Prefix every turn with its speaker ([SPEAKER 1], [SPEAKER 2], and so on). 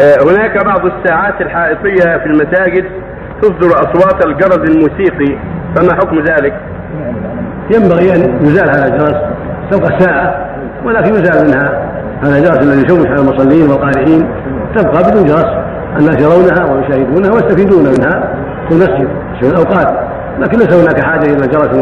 [SPEAKER 1] آه، هناك بعض الساعات الحائطية في المساجد تصدر أصوات الجرس الموسيقي فما حكم ذلك؟
[SPEAKER 2] ينبغي أن يزال هذا الجرس تبقى الساعة ولكن يزال منها. هذا الجرس الذي يشوش على المصلين والقارئين. تبقى بدون جرس الناس يرونها ويشاهدونها ويستفيدون منها في المسجد في الأوقات. لكن ليس هناك حاجة إلى جرس